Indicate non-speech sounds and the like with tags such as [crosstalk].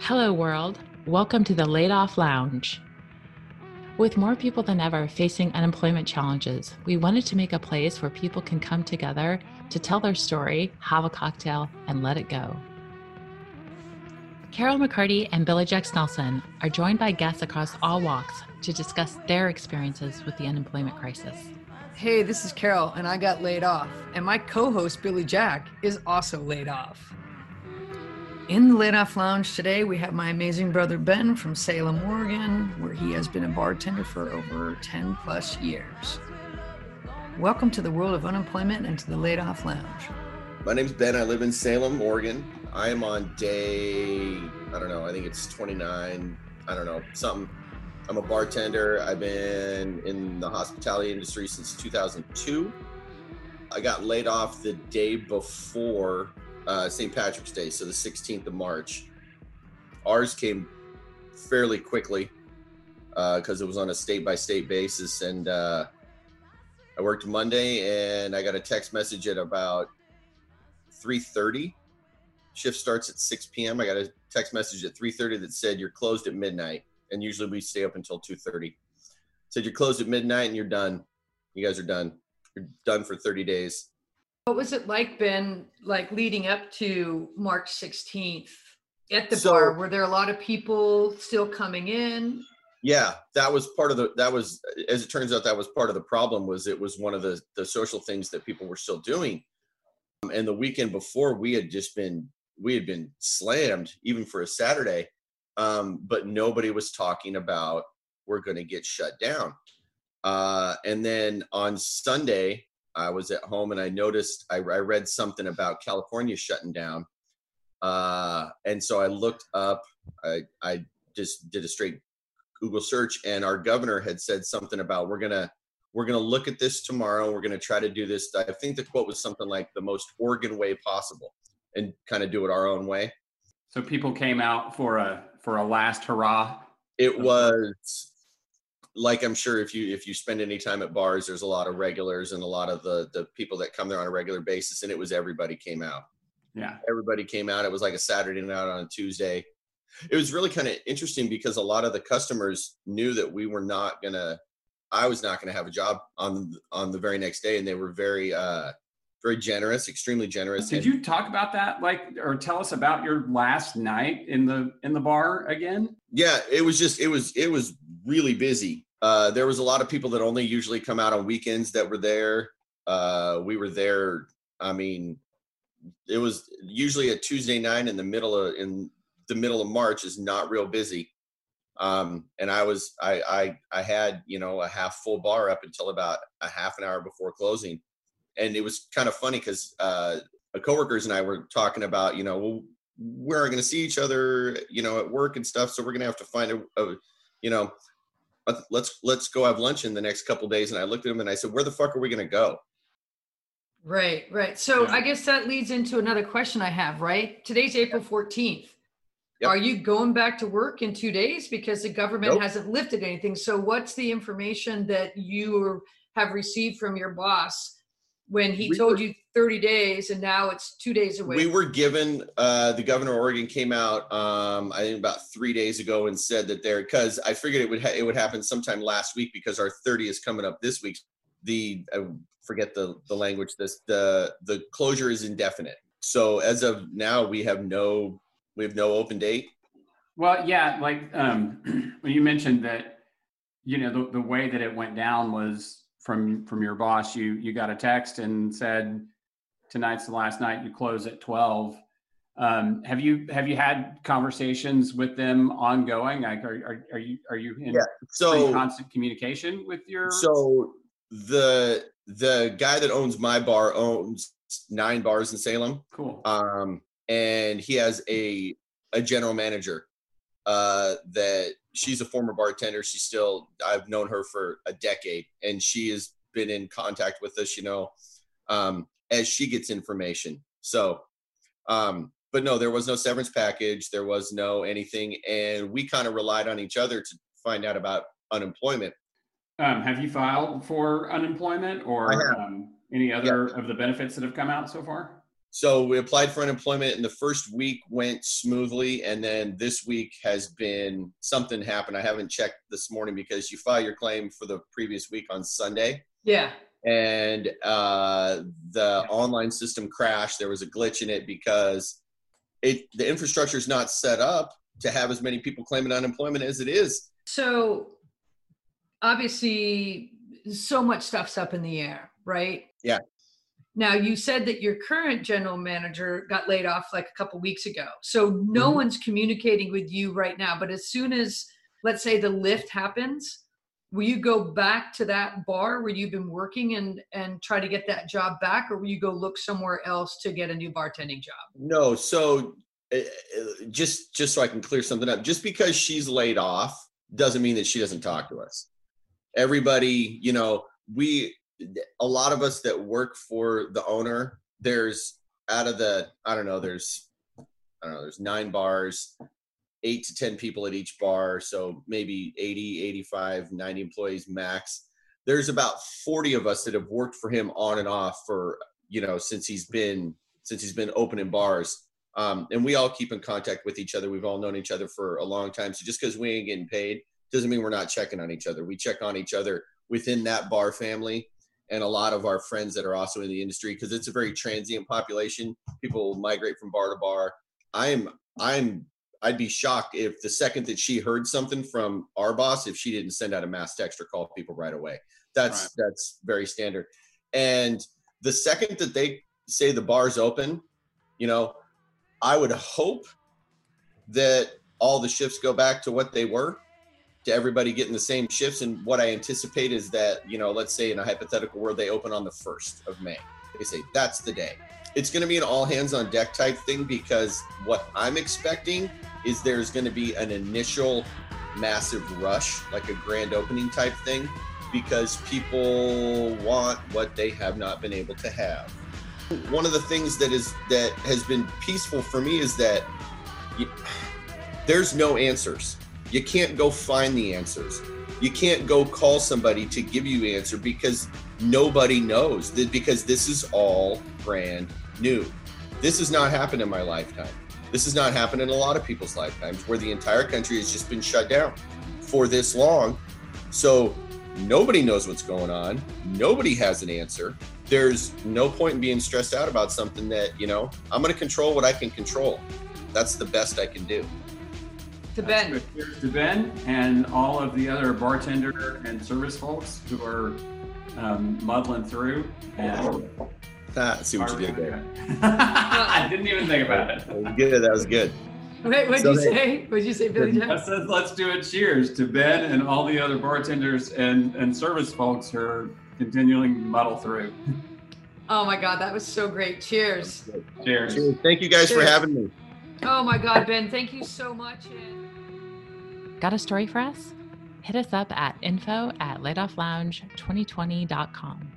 Hello, world. Welcome to the Laid Off Lounge. With more people than ever facing unemployment challenges, we wanted to make a place where people can come together to tell their story, have a cocktail, and let it go. Carol McCarty and Billy Jack Nelson are joined by guests across all walks to discuss their experiences with the unemployment crisis. Hey, this is Carol, and I got laid off. And my co host, Billy Jack, is also laid off. In the Laid Off Lounge today, we have my amazing brother Ben from Salem, Oregon, where he has been a bartender for over 10 plus years. Welcome to the world of unemployment and to the Laid Off Lounge. My name's Ben. I live in Salem, Oregon. I am on day, I don't know, I think it's 29, I don't know, something. I'm a bartender. I've been in the hospitality industry since 2002. I got laid off the day before uh, St. Patrick's Day, so the 16th of March. Ours came fairly quickly because uh, it was on a state by state basis. And uh, I worked Monday and I got a text message at about 3.30. Shift starts at 6 p.m. I got a text message at 3.30 that said you're closed at midnight. And usually we stay up until 2.30. Said you're closed at midnight and you're done. You guys are done. You're done for 30 days. What was it like, Ben, like leading up to March 16th at the So- bar? Were there a lot of people still coming in? yeah that was part of the that was as it turns out that was part of the problem was it was one of the the social things that people were still doing Um, and the weekend before we had just been we had been slammed even for a saturday um, but nobody was talking about we're going to get shut down uh, and then on sunday i was at home and i noticed i, I read something about california shutting down uh, and so i looked up i i just did a straight Google search, and our governor had said something about we're gonna we're gonna look at this tomorrow. We're gonna try to do this. I think the quote was something like the most Oregon way possible, and kind of do it our own way. So people came out for a for a last hurrah. It was like I'm sure if you if you spend any time at bars, there's a lot of regulars and a lot of the the people that come there on a regular basis, and it was everybody came out. Yeah. everybody came out. It was like a Saturday night on a Tuesday. It was really kind of interesting because a lot of the customers knew that we were not gonna, I was not gonna have a job on on the very next day, and they were very, uh, very generous, extremely generous. Did and- you talk about that, like, or tell us about your last night in the in the bar again? Yeah, it was just it was it was really busy. Uh, there was a lot of people that only usually come out on weekends that were there. Uh, we were there. I mean, it was usually a Tuesday night in the middle of in the middle of March is not real busy. Um, and I was I I I had you know a half full bar up until about a half an hour before closing, and it was kind of funny because uh, coworkers and I were talking about you know well we're going to see each other you know at work and stuff so we're going to have to find a, a you know let's let's go have lunch in the next couple days and i looked at him and i said where the fuck are we going to go Right, right. So Yeah. I guess that leads into another question I have, right? Today's April 14th. Yep. Are you going back to work in two days? Because the government Nope. hasn't lifted anything. So what's the information that you have received from your boss when he We told were- you 30 days and now it's two days away? we were given uh the governor of oregon came out um i think about three days ago and said that there because i figured it would ha- it would happen sometime last week because our 30 is coming up this week. The i forget the the language this the the closure is indefinite. So as of now we have no we have no open date. Well, yeah, like um, [clears throat] when you mentioned that, you know, the, the way that it went down was from from your boss. You you got a text and said, "Tonight's the last night. You close at 12." Um, have you have you had conversations with them ongoing? Like, are are, are you are you in Yeah, so constant communication with your? So the the guy that owns my bar owns nine bars in Salem, cool. um, and he has a a general manager uh, that she's a former bartender. She's still I've known her for a decade, and she has been in contact with us. You know, um, as she gets information. So, um, but no, there was no severance package. There was no anything, and we kind of relied on each other to find out about unemployment. Um, have you filed for unemployment or um, any other of the benefits that have come out so far? So we applied for unemployment, and the first week went smoothly, and then this week has been something happened. I haven't checked this morning because you file your claim for the previous week on Sunday, Yeah. and uh, the online system crashed. There was a glitch in it because it the infrastructure is not set up to have as many people claiming unemployment as it is. So obviously, so much stuff's up in the air, right? Yeah. Now you said that your current general manager got laid off like a couple weeks ago. So no Mhm. one's communicating with you right now. But as soon as, let's say, the lift happens, will you go back to that bar where you've been working and and try to get that job back, or will you go look somewhere else to get a new bartending job? No, so uh, uh, just just so I can clear something up, just because she's laid off doesn't mean that she doesn't talk to us. Everybody, you know, we a lot of us that work for the owner, there's out of the I don't know, there's I don't know, there's nine bars, eight to 10 people at each bar, so maybe 80, 85, 90 employees max. There's about 40 of us that have worked for him on and off for, you know, since he's been since he's been opening bars um, and we all keep in contact with each other. We've all known each other for a long time. So just because we ain't getting paid doesn't mean we're not checking on each other. We check on each other within that bar family and a lot of our friends that are also in the industry because it's a very transient population. People migrate from bar to bar. I'm I'm I'd be shocked if the second that she heard something from our boss, if she didn't send out a mass text or call people right away. That's Right. that's very standard. And the second that they say the bar's open, you know, I would hope that all the shifts go back to what they were, to everybody getting the same shifts. And what I anticipate is that, you know, let's say in a hypothetical world, they open on the 1st of May. They say that's the day. It's going to be an all hands on deck type thing because what I'm expecting is there's going to be an initial massive rush, like a grand opening type thing, because people want what they have not been able to have one of the things that is that has been peaceful for me is that you, there's no answers you can't go find the answers. You can't go call somebody to give you answer because nobody knows because this is all brand new. This has not happened in my lifetime. This has not happened in a lot of people's lifetimes where the entire country has just been shut down for this long. So nobody knows what's going on. Nobody has an answer. There's no point in being stressed out about something that you know i'm going to control what i can control. That's the best i can do To Ben. good. Cheers to Ben and all of the other bartender and service folks who are um, muddling through. And ah, see what you did there [laughs] I didn't even think about it. that was good that was good Wait, what'd So you they- say? What'd you say, Billy I said, let's do a cheers to Ben and all the other bartenders and, and service folks who are continuing to muddle through. Oh my God, that was so great. Cheers. Cheers. Cheers. thank you guys for having me Oh my God, Ben, thank you so much. Got a story for us? Hit us up at info at layofflounge2020.com.